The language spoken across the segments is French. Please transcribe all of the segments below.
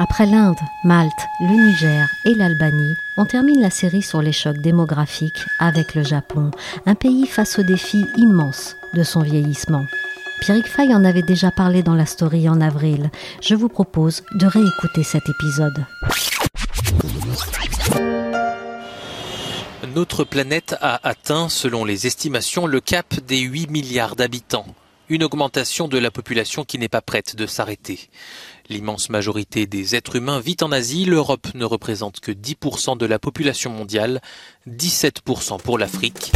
Après l'Inde, Malte, le Niger et l'Albanie, on termine la série sur les chocs démographiques avec le Japon, un pays face aux défis immenses de son vieillissement. Pierrick Fay en avait déjà parlé dans la story en avril. Je vous propose de réécouter cet épisode. Notre planète a atteint, selon les estimations, le cap des 8 milliards d'habitants. Une augmentation de la population qui n'est pas prête de s'arrêter. L'immense majorité des êtres humains vit en Asie. L'Europe ne représente que 10% de la population mondiale, 17% pour l'Afrique.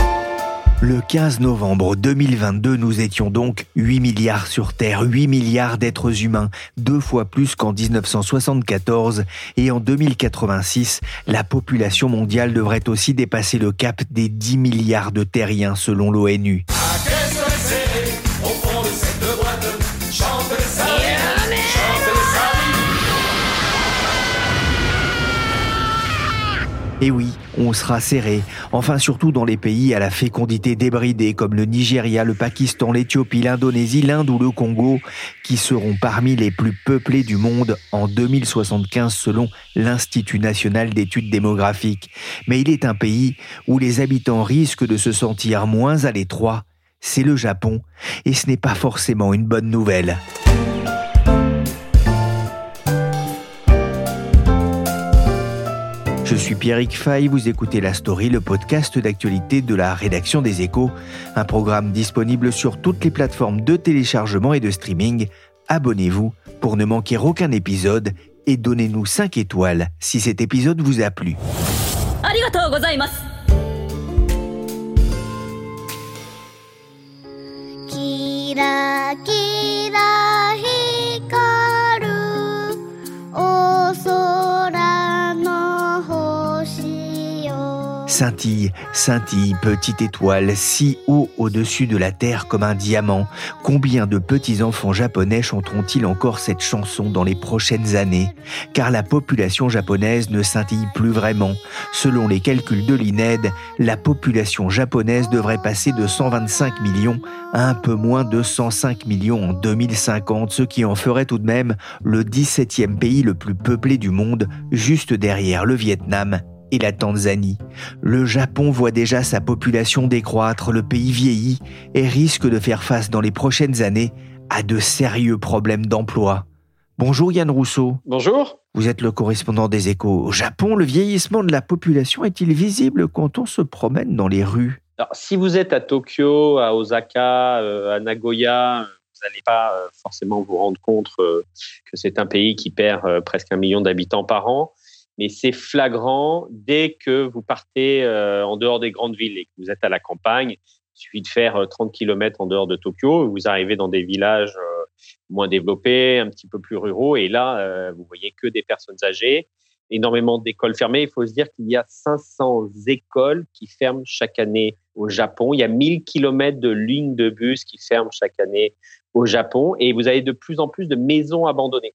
Le 15 novembre 2022, nous étions donc 8 milliards sur Terre, 8 milliards d'êtres humains, deux fois plus qu'en 1974. Et en 2086, la population mondiale devrait aussi dépasser le cap des 10 milliards de terriens selon l'ONU. Et oui, on sera serré, enfin surtout dans les pays à la fécondité débridée comme le Nigeria, le Pakistan, l'Éthiopie, l'Indonésie, l'Inde ou le Congo, qui seront parmi les plus peuplés du monde en 2075 selon l'Institut national d'études démographiques. Mais il est un pays où les habitants risquent de se sentir moins à l'étroit, c'est le Japon, et ce n'est pas forcément une bonne nouvelle. Je suis Pierrick Fay, vous écoutez La Story, le podcast d'actualité de la rédaction des Échos, un programme disponible sur toutes les plateformes de téléchargement et de streaming. Abonnez-vous pour ne manquer aucun épisode et donnez-nous 5 étoiles si cet épisode vous a plu. Scintille, scintille, petite étoile, si haut au-dessus de la terre comme un diamant. Combien de petits-enfants japonais chanteront-ils encore cette chanson dans les prochaines années? Car la population japonaise ne scintille plus vraiment. Selon les calculs de l'INED, la population japonaise devrait passer de 125 millions à un peu moins de 105 millions en 2050, ce qui en ferait tout de même le 17e pays le plus peuplé du monde, juste derrière le Vietnam et la Tanzanie. Le Japon voit déjà sa population décroître, le pays vieillit et risque de faire face dans les prochaines années à de sérieux problèmes d'emploi. Bonjour Yann Rousseau. Bonjour. Vous êtes le correspondant des échos. Au Japon, le vieillissement de la population est-il visible quand on se promène dans les rues? Si vous êtes à Tokyo, à Osaka, euh, à Nagoya, vous n'allez pas euh, forcément vous rendre compte euh, que c'est un pays qui perd presque un million d'habitants par an mais c'est flagrant dès que vous partez euh, en dehors des grandes villes et que vous êtes à la campagne. Il suffit de faire 30 euh, km en dehors de Tokyo, vous arrivez dans des villages euh, moins développés, un petit peu plus ruraux, et là, vous voyez que des personnes âgées, énormément d'écoles fermées. Il faut se dire qu'il y a 500 écoles qui ferment chaque année au Japon. Il y a 1000 km de lignes de bus qui ferment chaque année au Japon, et vous avez de plus en plus de maisons abandonnées.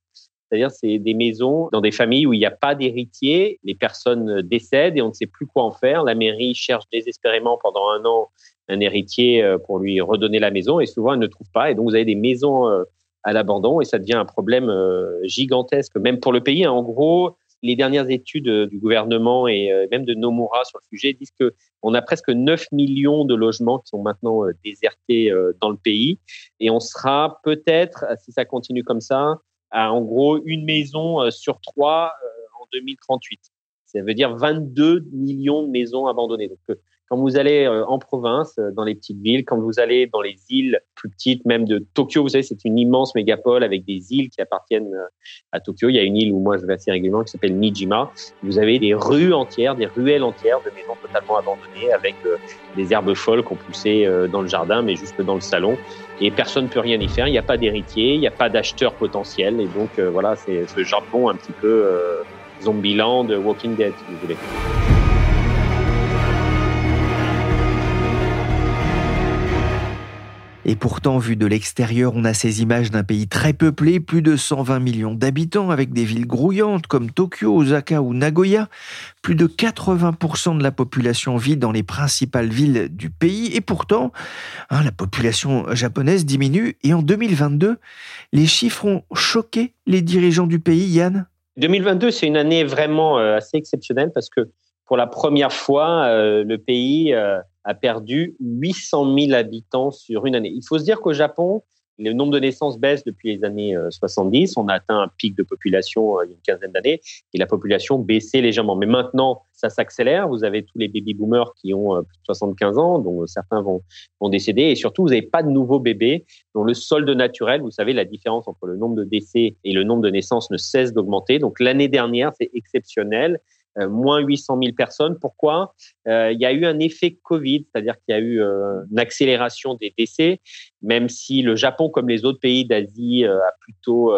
C'est-à-dire, c'est des maisons dans des familles où il n'y a pas d'héritier, les personnes décèdent et on ne sait plus quoi en faire. La mairie cherche désespérément pendant un an un héritier euh, pour lui redonner la maison et souvent elle ne trouve pas. Et donc, vous avez des maisons euh, à l'abandon et ça devient un problème euh, gigantesque, même pour le pays. En gros, les dernières études du gouvernement et même de Nomura sur le sujet disent que on a presque 9 millions de logements qui sont maintenant désertés dans le pays et on sera peut-être, si ça continue comme ça, à en gros une maison euh, sur trois euh, en 2038. Ça veut dire 22 millions de maisons abandonnées. Euh, Quand vous allez en province, dans les petites villes, quand vous allez dans les îles plus petites, même de Tokyo, vous savez, c'est une immense mégapole avec des îles qui appartiennent à Tokyo. Il y a une île où moi je vais assez régulièrement qui s'appelle Nijima. Vous avez des rues entières, des ruelles entières de maisons totalement abandonnées avec des herbes folles qu'on poussait dans le jardin, mais juste dans le salon et personne ne peut rien y faire. Il n'y a pas d'héritier, il n'y a pas d'acheteur potentiel. Et donc, euh, voilà, c'est ce Japon un petit peu euh, Zombieland, Walking Dead, si vous voulez. Et pourtant, vu de l'extérieur, on a ces images d'un pays très peuplé, plus de 120 millions d'habitants, avec des villes grouillantes comme Tokyo, Osaka ou Nagoya. Plus de 80% de la population vit dans les principales villes du pays. Et pourtant, hein, la population japonaise diminue. Et en 2022, les chiffres ont choqué les dirigeants du pays, Yann 2022, c'est une année vraiment euh, assez exceptionnelle parce que pour la première fois, euh, le pays euh, a perdu 800 000 habitants sur une année. Il faut se dire qu'au Japon, le nombre de naissances baisse depuis les années 70. On a atteint un pic de population il y a une quinzaine d'années et la population baissait légèrement. Mais maintenant, ça s'accélère. Vous avez tous les baby boomers qui ont plus de 75 ans, dont certains vont, vont décéder. Et surtout, vous n'avez pas de nouveaux bébés dont le solde naturel, vous savez, la différence entre le nombre de décès et le nombre de naissances ne cesse d'augmenter. Donc l'année dernière, c'est exceptionnel. Euh, moins 800 000 personnes. Pourquoi? Euh, Il y a eu un effet Covid, c'est-à-dire qu'il y a eu euh, une accélération des décès, même si le Japon, comme les autres pays d'Asie, a plutôt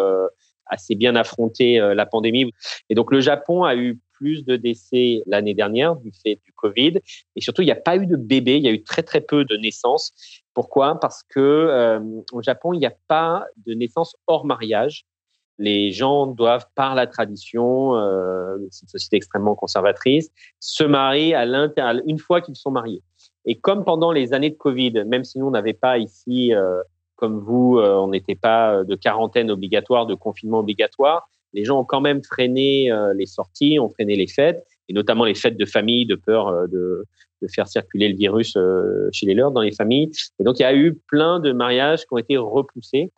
assez bien affronté la pandémie. Et donc le Japon a eu plus de décès l'année dernière du fait du Covid. Et surtout, il n'y a pas eu de bébés, il y a eu très très peu de naissances. Pourquoi? Parce que au Japon, il n'y a pas de naissance hors mariage les gens doivent, par la tradition, euh, c'est une société extrêmement conservatrice, se marier à une fois qu'ils sont mariés. Et comme pendant les années de Covid, même si nous on n'avait pas ici, euh, comme vous, euh, on n'était pas de quarantaine obligatoire, de confinement obligatoire, les gens ont quand même freiné les sorties, ont freiné les fêtes, et notamment les fêtes de famille, de peur de faire circuler le virus chez les leurs dans les familles. Et donc il y a eu plein de mariages qui ont été repoussés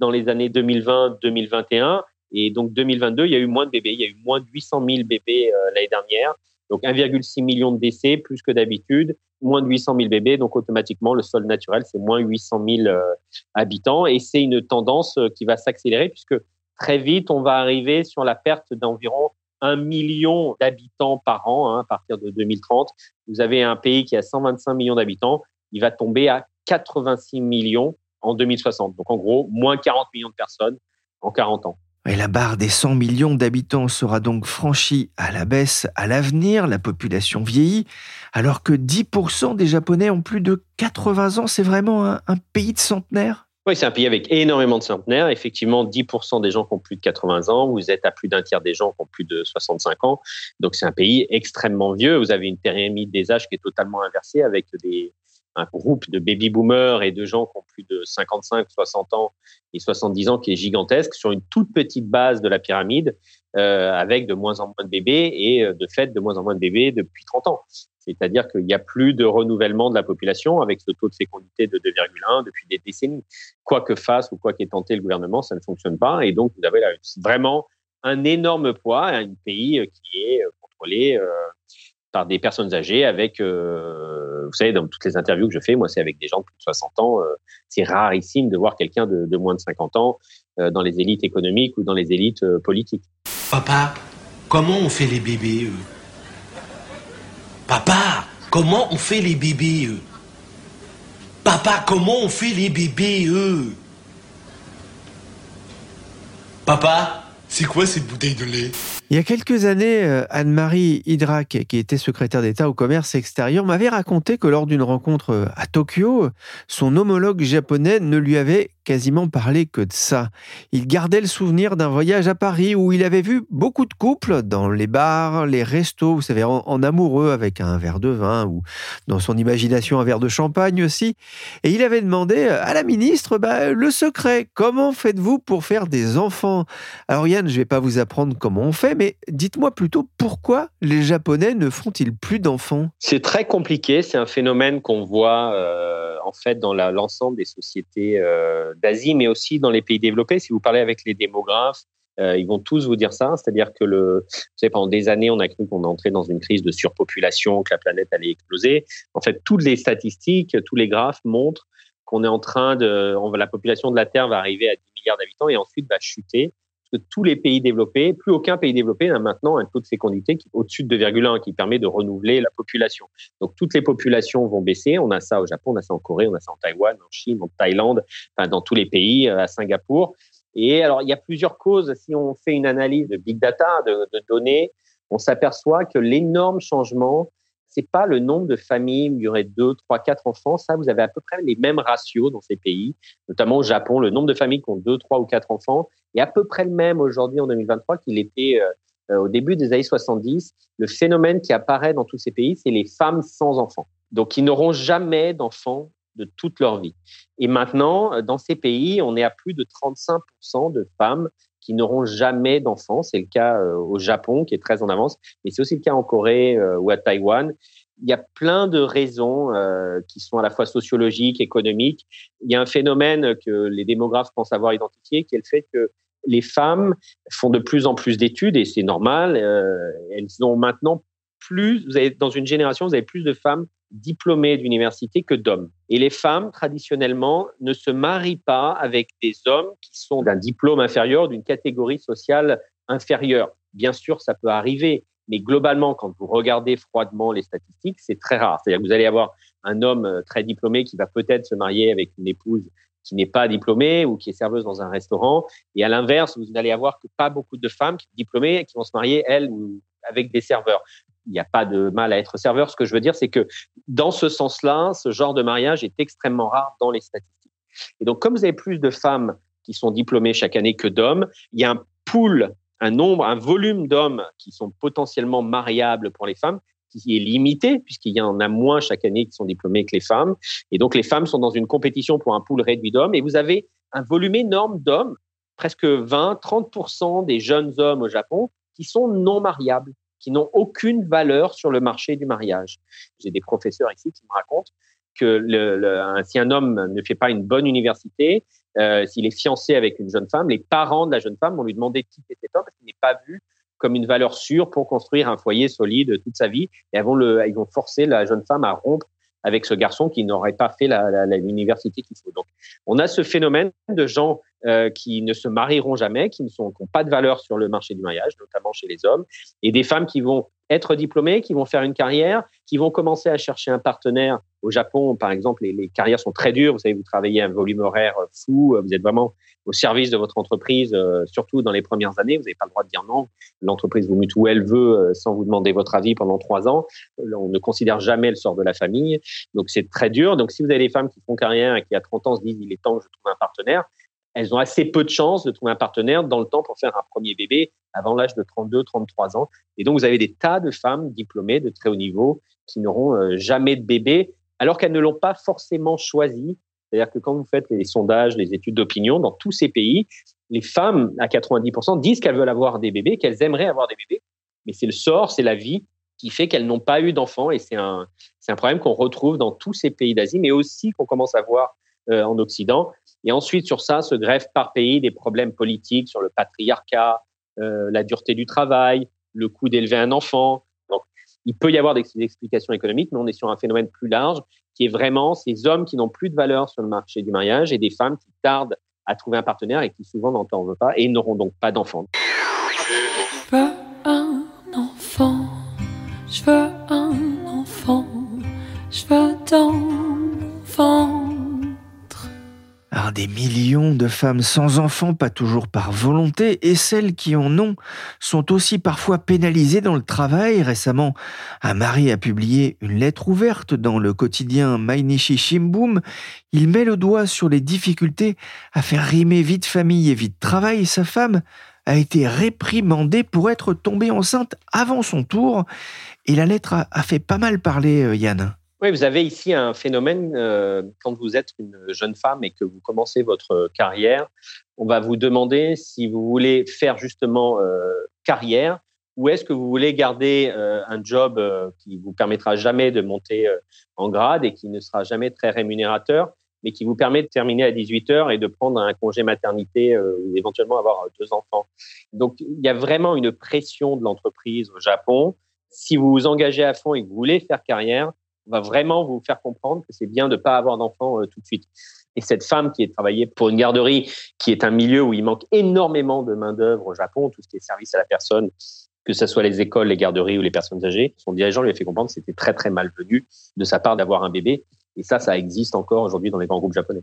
dans les années 2020-2021. Et donc 2022, il y a eu moins de bébés. Il y a eu moins de 800 000 bébés euh, l'année dernière. Donc 1,6 million de décès, plus que d'habitude. Moins de 800 000 bébés. Donc automatiquement, le sol naturel, c'est moins 800 000 euh, habitants. Et c'est une tendance euh, qui va s'accélérer puisque très vite, on va arriver sur la perte d'environ un million d'habitants par an hein, à partir de 2030. Vous avez un pays qui a 125 millions d'habitants. Il va tomber à 86 millions en 2060. Donc en gros, moins 40 millions de personnes en 40 ans. Et la barre des 100 millions d'habitants sera donc franchie à la baisse à l'avenir, la population vieillit, alors que 10% des Japonais ont plus de 80 ans. C'est vraiment un, pays de centenaires? Oui, c'est un pays avec énormément de centenaires. Effectivement, 10% des gens qui ont plus de 80 ans. Vous êtes à plus d'un tiers des gens qui ont plus de 65 ans. Donc, c'est un pays extrêmement vieux. Vous avez une pyramide des âges qui est totalement inversée avec des, un groupe de baby boomers et de gens qui ont plus de 55, 60 ans et 70 ans qui est gigantesque sur une toute petite base de la pyramide euh, avec de moins en moins de bébés et euh, de fait de moins en moins de bébés depuis 30 ans. C'est-à-dire qu'il n'y a plus de renouvellement de la population avec ce taux de fécondité de 2,1 depuis des décennies. Quoi que fasse ou quoi qu'ait tenté le gouvernement, ça ne fonctionne pas. Et donc, vous avez vraiment un énorme poids, un pays qui est contrôlé euh, par des personnes âgées avec, euh, vous savez, dans toutes les interviews que je fais, moi, c'est avec des gens de plus de 60 ans. Euh, c'est rarissime de voir quelqu'un de, moins de 50 ans euh, dans les élites économiques ou dans les élites politiques. Papa, comment on fait les bébés Papa, comment on fait les bébés Papa, comment on fait les bébés Papa, c'est quoi cette bouteille de lait? Il y a quelques années, euh, Anne-Marie Hydrac, qui était secrétaire d'État au commerce extérieur, m'avait raconté que lors d'une rencontre euh, à Tokyo, son homologue japonais ne lui avait quasiment parlé que de ça. Il gardait le souvenir d'un voyage à Paris où il avait vu beaucoup de couples dans les bars, les restos, vous savez, en, amoureux avec un verre de vin ou dans son imagination un verre de champagne aussi. Et il avait demandé à la ministre bah, le secret. Comment faites-vous pour faire des enfants? Alors Je ne vais pas vous apprendre comment on fait, mais dites-moi plutôt pourquoi les Japonais ne font-ils plus d'enfants? C'est très compliqué. C'est un phénomène qu'on voit euh, en fait dans l'ensemble des sociétés. Euh, d'Asie, mais aussi dans les pays développés. Si vous parlez avec les démographes, ils vont tous vous dire ça, c'est-à-dire que pendant des années, on a cru qu'on entrait dans une crise de surpopulation, que la planète allait exploser. En fait, toutes les statistiques, tous les graphes montrent qu'on est en train de, la population de la Terre va arriver à 10 milliards d'habitants et ensuite va chuter que tous les pays développés, plus aucun pays développé n'a maintenant un taux de fécondité au-dessus de 2,1 qui permet de renouveler la population. Donc toutes les populations vont baisser. On a ça au Japon, on a ça en Corée, on a ça en Taïwan, en Chine, en Thaïlande, enfin dans tous les pays, euh, à Singapour. Et alors il y a plusieurs causes. Si on fait une analyse de big data, de, de données, on s'aperçoit que l'énorme changement c'est pas le nombre de familles où il y aurait deux, trois, quatre enfants. Ça, vous avez à peu près les mêmes ratios dans ces pays, notamment au Japon. Le nombre de familles qui ont deux, trois ou quatre enfants est à peu près le même aujourd'hui en 2023 qu'il était euh, au début des années 70. Le phénomène qui apparaît dans tous ces pays, c'est les femmes sans enfants. Donc, ils n'auront jamais d'enfants de toute leur vie. Et maintenant, dans ces pays, on est à plus de 35% de femmes qui n'auront jamais d'enfants. C'est le cas euh, au Japon, qui est très en avance, mais c'est aussi le cas en Corée euh, ou à Taïwan. Il y a plein de raisons euh, qui sont à la fois sociologiques, économiques. Il y a un phénomène que les démographes pensent avoir identifié, qui est le fait que les femmes font de plus en plus d'études, et c'est normal. elles ont maintenant plus, vous dans une génération, vous avez plus de femmes diplômées d'université que d'hommes. Et les femmes, traditionnellement, ne se marient pas avec des hommes qui sont d'un diplôme inférieur, d'une catégorie sociale inférieure. Bien sûr, ça peut arriver, mais globalement, quand vous regardez froidement les statistiques, c'est très rare. C'est-à-dire que vous allez avoir un homme euh, très diplômé qui va peut-être se marier avec une épouse qui n'est pas diplômée ou qui est serveuse dans un restaurant. Et à l'inverse, vous n'allez avoir que pas beaucoup de femmes diplômées qui vont se marier, elles, ou avec des serveurs il n'y a pas de mal à être serveur. Ce que je veux dire, c'est que dans ce sens-là, ce genre de mariage est extrêmement rare dans les statistiques. Et donc, comme vous avez plus de femmes qui sont diplômées chaque année que d'hommes, il y a un pool, un nombre, un volume d'hommes qui sont potentiellement mariables pour les femmes qui est limité, puisqu'il y en a moins chaque année qui sont diplômés que les femmes. Et donc, les femmes sont dans une compétition pour un pool réduit d'hommes. Et vous avez un volume énorme d'hommes, presque 20-30% des jeunes hommes au Japon, qui sont non mariables qui n'ont aucune valeur sur le marché du mariage. J'ai des professeurs ici qui me racontent que si un homme ne fait pas une bonne université, euh, s'il est fiancé avec une jeune femme, les parents de la jeune femme vont lui demander de quitter cet homme parce qu'il n'est pas vu comme une valeur sûre pour construire un foyer solide toute sa vie. Et le, ils vont forcer la jeune femme à rompre avec ce garçon qui n'aurait pas fait l'université qu'il faut. Donc, on a ce phénomène de gens euh, qui ne se marieront jamais, qui n'ont pas de valeur sur le marché du mariage, notamment chez les hommes, et des femmes qui vont être diplômées, qui vont faire une carrière, qui vont commencer à chercher un partenaire. Au Japon, par exemple, les, carrières sont très dures. Vous savez, vous travaillez un volume horaire fou. Vous êtes vraiment au service de votre entreprise, euh, surtout dans les premières années. Vous n'avez pas le droit de dire non. L'entreprise vous mute où elle veut euh, sans vous demander votre avis pendant trois ans. On ne considère jamais le sort de la famille. Donc, c'est très dur. Donc, si vous avez des femmes qui font carrière et qui, à 30 ans, se disent il est temps que je trouve un partenaire, elles ont assez peu de chances de trouver un partenaire dans le temps pour faire un premier bébé avant l'âge de 32, 33 ans. Et donc, vous avez des tas de femmes diplômées de très haut niveau qui n'auront euh, jamais de bébé, alors qu'elles ne l'ont pas forcément choisi. C'est-à-dire que quand vous faites les sondages, les études d'opinion dans tous ces pays, les femmes à 90% disent qu'elles veulent avoir des bébés, qu'elles aimeraient avoir des bébés, mais c'est le sort, c'est la vie qui fait qu'elles n'ont pas eu d'enfants. Et c'est un, un problème qu'on retrouve dans tous ces pays d'Asie, mais aussi qu'on commence à voir en Occident. Et ensuite, sur ça, se greffent par pays des problèmes politiques sur le patriarcat, euh, la dureté du travail, le coût d'élever un enfant. Donc, il peut y avoir des explications économiques, mais on est sur un phénomène plus large qui est vraiment ces hommes qui n'ont plus de valeur sur le marché du mariage et des femmes qui tardent à trouver un partenaire et qui souvent n'en pas et n'auront donc pas d'enfants. Je veux un enfant, je veux un enfant, je veux des millions de femmes sans enfants, pas toujours par volonté, et celles qui en ont sont aussi parfois pénalisées dans le travail. Récemment, un mari a publié une lettre ouverte dans le quotidien Mainichi Shimbum. Il met le doigt sur les difficultés à faire rimer vie de famille et vie de travail. Sa femme a été réprimandée pour être tombée enceinte avant son tour, et la lettre a, fait pas mal parler, euh, Yann. Oui, vous avez ici un phénomène, euh, quand vous êtes une jeune femme et que vous commencez votre carrière, on va vous demander si vous voulez faire justement euh, carrière ou est-ce que vous voulez garder euh, un job qui vous permettra jamais de monter en grade et qui ne sera jamais très rémunérateur mais qui vous permet de terminer à 18 heures et de prendre un congé maternité ou éventuellement avoir deux enfants. Donc, il y a vraiment une pression de l'entreprise au Japon. Si vous vous engagez à fond et que vous voulez faire carrière, va vraiment vous faire comprendre que c'est bien de ne pas avoir d'enfants tout de suite. Et cette femme qui est travaillée pour une garderie, qui est un milieu où il manque énormément de main-d'œuvre au Japon, tout ce qui est service à la personne, que ce soit les écoles, les garderies ou les personnes âgées, son dirigeant lui a fait comprendre que c'était très très malvenu de sa part d'avoir un bébé. Et ça, ça existe encore aujourd'hui dans les grands groupes japonais.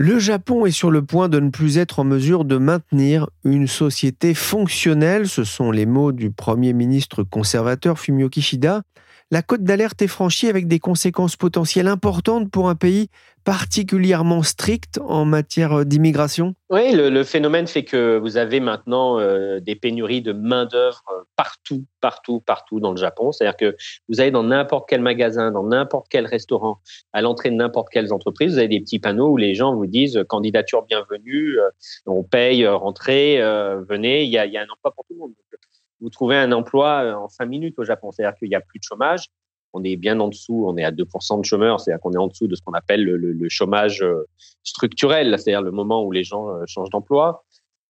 Le Japon est sur le point de ne plus être en mesure de maintenir une société fonctionnelle, ce sont les mots du Premier ministre conservateur Fumio Kishida la cote d'alerte est franchie avec des conséquences potentielles importantes pour un pays particulièrement strict en matière d'immigration Oui, le, phénomène fait que vous avez maintenant euh, des pénuries de main-d'œuvre partout, partout, partout dans le Japon. C'est-à-dire que vous allez dans n'importe quel magasin, dans n'importe quel restaurant, à l'entrée de n'importe quelle entreprise, vous avez des petits panneaux où les gens vous disent candidature bienvenue, euh, on paye, euh, rentrez, venez, il y, a, un emploi pour tout le monde vous trouvez un emploi euh, en cinq minutes au Japon. C'est-à-dire qu'il n'y a plus de chômage. On est bien en dessous, on est à 2% de chômeurs, c'est-à-dire qu'on est en dessous de ce qu'on appelle le, le, chômage euh, structurel, c'est-à-dire le moment où les gens euh, changent d'emploi.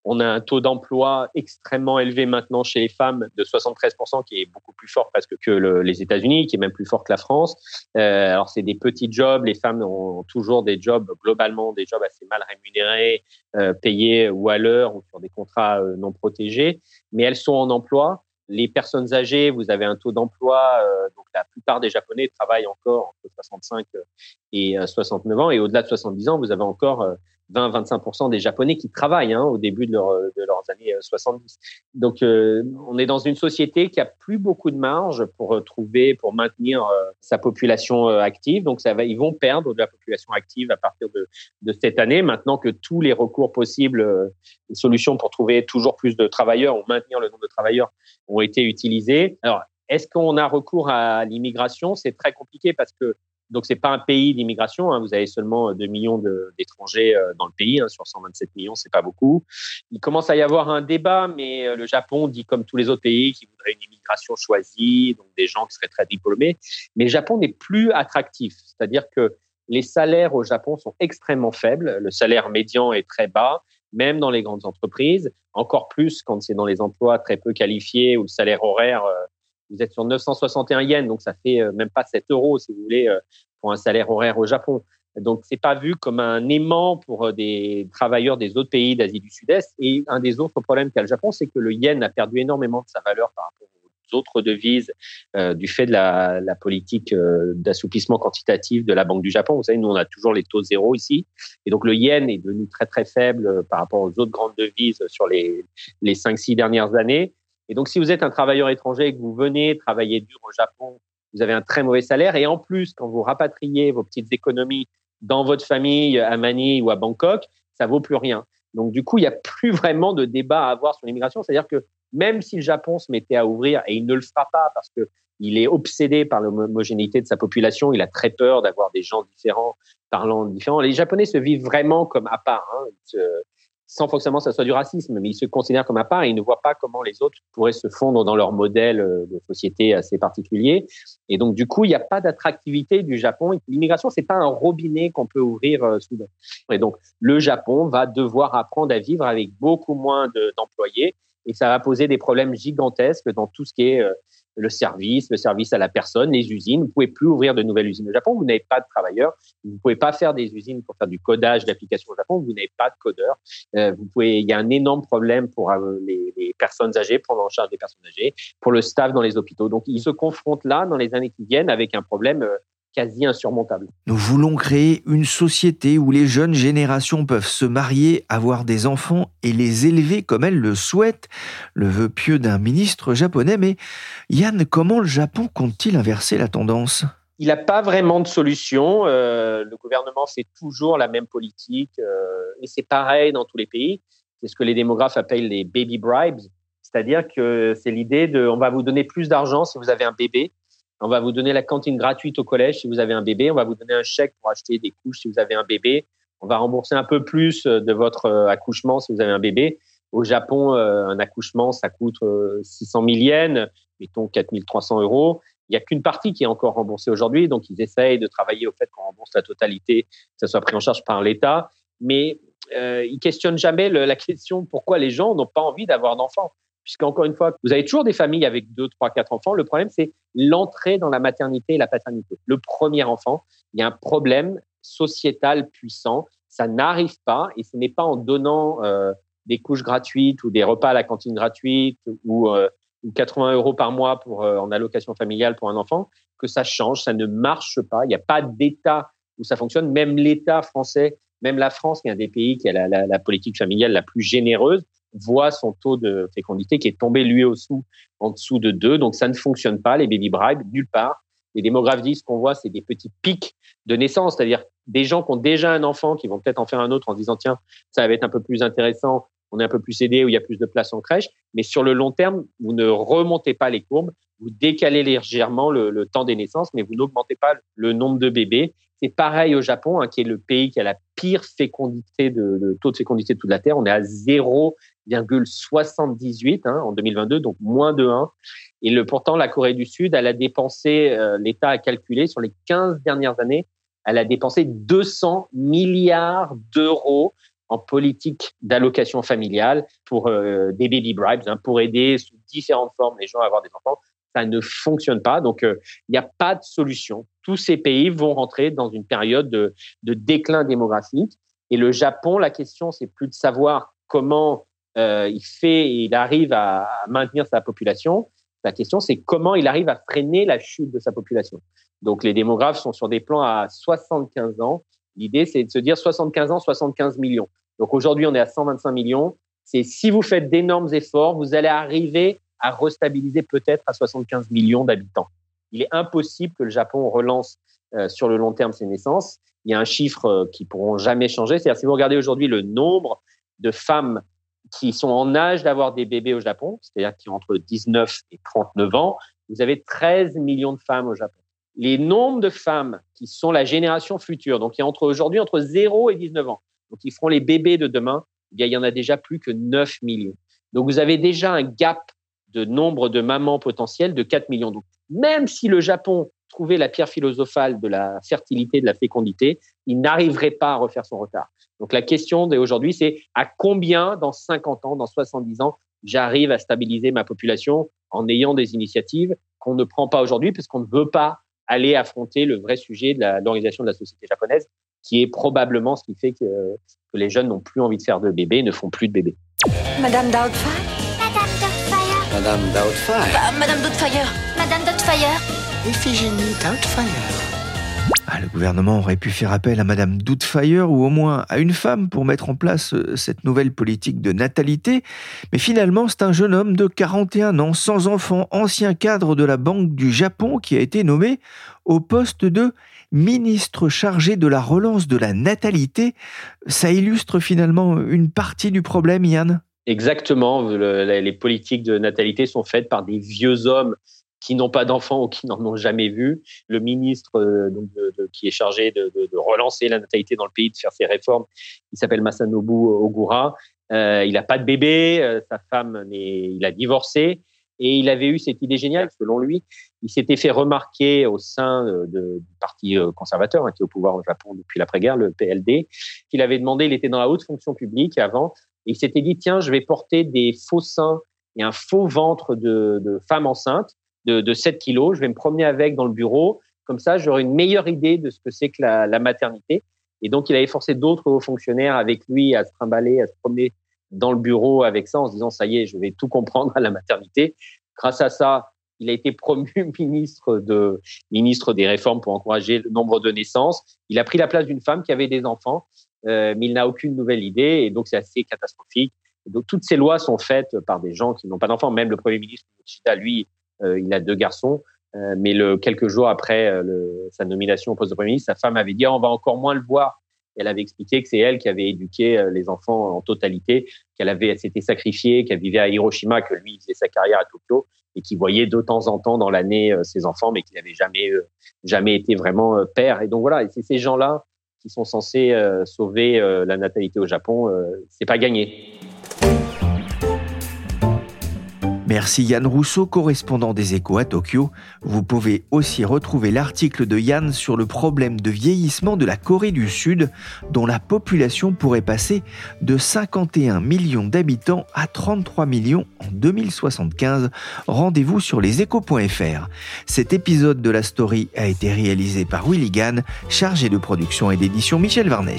On a un taux d'emploi extrêmement élevé maintenant chez les femmes de 73%, qui est beaucoup plus fort presque que les États-Unis, qui est même plus fort que la France. Euh, alors c'est des petits jobs, les femmes ont toujours des jobs globalement des jobs assez mal rémunérés, euh, payés ou à l'heure ou sur des contrats euh, non protégés, mais elles sont en emploi. Les personnes âgées, vous avez un taux d'emploi, donc la plupart des Japonais travaillent encore entre 65 et 69 ans, et au-delà de 70 ans, vous avez encore 20-25% des Japonais qui travaillent hein, au début de, leur, de, leurs années 70. Euh, Donc, euh, on est dans une société qui a plus beaucoup de marge pour trouver, pour maintenir euh, sa population active. Donc, ça va, ils vont perdre de la population active à partir de, de cette année. Maintenant que tous les recours possibles, les solutions pour trouver toujours plus de travailleurs ou maintenir le nombre de travailleurs ont été utilisées. Alors, est-ce qu'on a recours à l'immigration? C'est très compliqué parce que donc, c'est pas un pays d'immigration. Hein. Vous avez seulement 2 millions d'étrangers euh, dans le pays. Hein. Sur 127 millions, c'est pas beaucoup. Il commence à y avoir un débat, mais euh, le Japon dit, comme tous les autres pays, qu'il voudrait une immigration choisie, donc des gens qui seraient très diplômés. Mais le Japon n'est plus attractif. C'est-à-dire que les salaires au Japon sont extrêmement faibles. Le salaire médian est très bas, même dans les grandes entreprises. Encore plus quand c'est dans les emplois très peu qualifiés où le salaire horaire euh, vous êtes sur 961 yens, donc ça fait euh, même pas 7 euros, si vous voulez, euh, pour un salaire horaire au Japon. Donc, c'est pas vu comme un aimant pour euh, des travailleurs des autres pays d'Asie du Sud-Est. Et un des autres problèmes qu'a le Japon, c'est que le yen a perdu énormément de sa valeur par rapport aux autres devises du fait de la, politique d'assouplissement quantitatif de la Banque du Japon. Vous savez, nous, on a toujours les taux zéro ici. Et donc, le yen est devenu très, très faible par rapport aux autres grandes devises sur les, les 5-6 dernières années. Et donc, si vous êtes un travailleur étranger et que vous venez travailler dur au Japon, vous avez un très mauvais salaire. Et en plus, quand vous rapatriez vos petites économies dans votre famille à Manille ou à Bangkok, ça vaut plus rien. Donc, du coup, il n'y a plus vraiment de débat à avoir sur l'immigration. C'est-à-dire que même si le Japon se mettait à ouvrir, et il ne le fera pas parce que il est obsédé par l'homogénéité de sa population, il a très peur d'avoir des gens différents, parlant différents. Les Japonais se vivent vraiment comme à part. Hein sans forcément que ça soit du racisme, mais ils se considèrent comme à part et ils ne voient pas comment les autres pourraient se fondre dans leur modèle euh, de société assez particulier. Et donc, du coup, il n'y a pas d'attractivité du Japon. L'immigration, c'est pas un robinet qu'on peut ouvrir euh, soudain. Et donc, le Japon va devoir apprendre à vivre avec beaucoup moins d'employés et ça va poser des problèmes gigantesques dans tout ce qui est euh, le service, le service à la personne, les usines. Vous ne pouvez plus ouvrir de nouvelles usines au Japon. Vous n'avez pas de travailleurs. Vous ne pouvez pas faire des usines pour faire du codage d'applications au Japon. Vous n'avez pas de codeurs. Euh, vous pouvez, il y a un énorme problème pour euh, les, les, personnes âgées, prendre en charge des personnes âgées, pour le staff dans les hôpitaux. Donc, ils se confrontent là, dans les années qui viennent, avec un problème euh, quasi insurmontable. Nous voulons créer une société où les jeunes générations peuvent se marier, avoir des enfants et les élever comme elles le souhaitent, le vœu pieux d'un ministre japonais. Mais Yann, comment le Japon compte-t-il inverser la tendance? Il n'a pas vraiment de solution. Euh, le gouvernement fait toujours la même politique euh, et c'est pareil dans tous les pays. C'est ce que les démographes appellent les baby bribes, c'est-à-dire que c'est l'idée de on va vous donner plus d'argent si vous avez un bébé on va vous donner la cantine gratuite au collège si vous avez un bébé. On va vous donner un chèque pour acheter des couches si vous avez un bébé. On va rembourser un peu plus euh, de votre euh, accouchement si vous avez un bébé. Au Japon, euh, un accouchement, ça coûte 600 000 yens, mettons 4300 euros. Il n'y a qu'une partie qui est encore remboursée aujourd'hui, donc ils essayent de travailler au fait qu'on rembourse la totalité, que ça soit pris en charge par l'État. Mais euh, ils questionnent jamais la question pourquoi les gens n'ont pas envie d'avoir d'enfants. Puisqu'encore une fois, vous avez toujours des familles avec deux, trois, quatre enfants. Le problème, c'est l'entrée dans la maternité et la paternité. Le premier enfant, il y a un problème sociétal puissant. Ça n'arrive pas, et ce n'est pas en donnant euh, des couches gratuites ou des repas à la cantine gratuite ou, 80 euh, euros par mois pour, euh, en allocation familiale pour un enfant que ça change. Ça ne marche pas. Il n'y a pas d'État où ça fonctionne. Même l'État français, même la France, qui est un des pays qui a la, la, politique familiale la plus généreuse, voit son taux de fécondité qui est tombé lui aussi en dessous de 2. Donc ça ne fonctionne pas, les baby bribes, nulle part. Les démographes disent qu'on voit, c'est des petits pics de naissance, c'est-à-dire des gens qui ont déjà un enfant, qui vont peut-être en faire un autre en disant, tiens, ça va être un peu plus intéressant, on est un peu plus aidé, où il y a plus de place en crèche. Mais sur le long terme, vous ne remontez pas les courbes, vous décalez légèrement le, temps des naissances, mais vous n'augmentez pas le nombre de bébés. C'est pareil au Japon, hein, qui est le pays qui a la pire fécondité de, taux de fécondité de toute la Terre. On est à 0,78 hein, en 2022, donc moins de 1. Et pourtant, la Corée du Sud, elle a dépensé, euh, l'État a calculé sur les 15 dernières années, elle a dépensé 200 milliards d'euros en politique d'allocation familiale pour euh, des baby bribes, hein, pour aider sous différentes formes les gens à avoir des enfants. Ça ne fonctionne pas. Donc, euh, il n'y a pas de solution. Tous ces pays vont rentrer dans une période de, de déclin démographique. Et le Japon, la question, c'est plus de savoir comment euh, il fait il arrive à, maintenir sa population. La question, c'est comment il arrive à freiner la chute de sa population. Donc, les démographes sont sur des plans à 75 ans. L'idée, c'est de se dire 75 ans, 75 millions. Donc, aujourd'hui, on est à 125 millions. C'est si vous faites d'énormes efforts, vous allez arriver à restabiliser peut-être à 75 millions d'habitants. Il est impossible que le Japon relance euh, sur le long terme ses naissances. Il y a un chiffre euh, qui pourront jamais changer. C'est-à-dire, si vous regardez aujourd'hui le nombre de femmes qui sont en âge d'avoir des bébés au Japon, c'est-à-dire qui ont entre 19 et 39 ans, vous avez 13 millions de femmes au Japon. Les nombres de femmes qui sont la génération future, donc y a entre aujourd'hui entre 0 et 19 ans, donc ils feront les bébés de demain, eh il y en a déjà plus que 9 millions. Donc vous avez déjà un gap de nombre de mamans potentielles de 4 millions. Donc même si le Japon trouvait la pierre philosophale de la fertilité, de la fécondité, il n'arriverait pas à refaire son retard. Donc la question d'aujourd'hui, c'est à combien dans 50 ans, dans 70 ans, j'arrive à stabiliser ma population en ayant des initiatives qu'on ne prend pas aujourd'hui parce qu'on ne veut pas aller affronter le vrai sujet de l'organisation de la société japonaise, qui est probablement ce qui fait que, que les jeunes n'ont plus envie de faire de bébés, ne font plus de bébés. Madame Doubtfire. Madame Doubtfire. Madame Doubtfire. Bah, Madame Doubtfire. Madame Doubtfire Iphigénie Doubtfire ah, le gouvernement aurait pu faire appel à Madame Doubtfire ou au moins à une femme pour mettre en place euh, cette nouvelle politique de natalité. Mais finalement, c'est un jeune homme de 41 ans, sans enfant, ancien cadre de la Banque du Japon, qui a été nommé au poste de ministre chargé de la relance de la natalité. Ça illustre finalement une partie du problème, Yann? Exactement. les politiques de natalité sont faites par des vieux hommes qui n'ont pas d'enfants ou qui n'en ont jamais vu. Le ministre euh, donc qui est chargé de, relancer la natalité dans le pays, de faire ses réformes, il s'appelle Masanobu Ogura. Euh, il n'a pas de bébé, euh, sa femme, il a divorcé. Et il avait eu cette idée géniale, selon lui, il s'était fait remarquer au sein du parti conservateur, hein, qui est au pouvoir au Japon depuis l'après-guerre, le PLD, qu'il avait demandé, il était dans la haute fonction publique avant, et il s'était dit, tiens, je vais porter des faux seins et un faux ventre de, de femmes enceintes de, 7 kilos. Je vais me promener avec dans le bureau. Comme ça, j'aurai une meilleure idée de ce que c'est que la, maternité. Et donc, il avait forcé d'autres hauts fonctionnaires avec lui à se trimballer, à se promener dans le bureau avec ça en se disant, ça y est, je vais tout comprendre à la maternité. Grâce à ça, il a été promu ministre de ministre des réformes pour encourager le nombre de naissances. Il a pris la place d'une femme qui avait des enfants, euh, mais il n'a aucune nouvelle idée et donc c'est assez catastrophique. donc toutes ces lois sont faites par des gens qui n'ont pas d'enfants. Même le premier ministre Kishida, lui, il a deux garçons. Euh, mais quelques jours après euh, sa nomination au poste de Premier ministre, sa femme avait dit ah, on va encore moins le voir. Elle avait expliqué que c'est elle qui avait éduqué les enfants en totalité, qu'elle avait s'était sacrifiée, qu'elle vivait à Hiroshima, que lui faisait sa carrière à Tokyo et qu'il voyait de temps en temps dans l'année ses enfants, mais qu'il n'avait jamais jamais été vraiment père. Et donc voilà, c'est ces gens-là qui sont censés sauver la natalité au Japon. c'est pas gagné. Merci Yann Rousseau, correspondant des échos à Tokyo. Vous pouvez aussi retrouver l'article de Yann sur le problème de vieillissement de la Corée du Sud, dont la population pourrait passer de 51 millions d'habitants à 33 millions en 2075. Rendez-vous sur leséchos.fr. Cet épisode de la story a été réalisé par Willy Gann, chargé de production et d'édition Michel Varnet.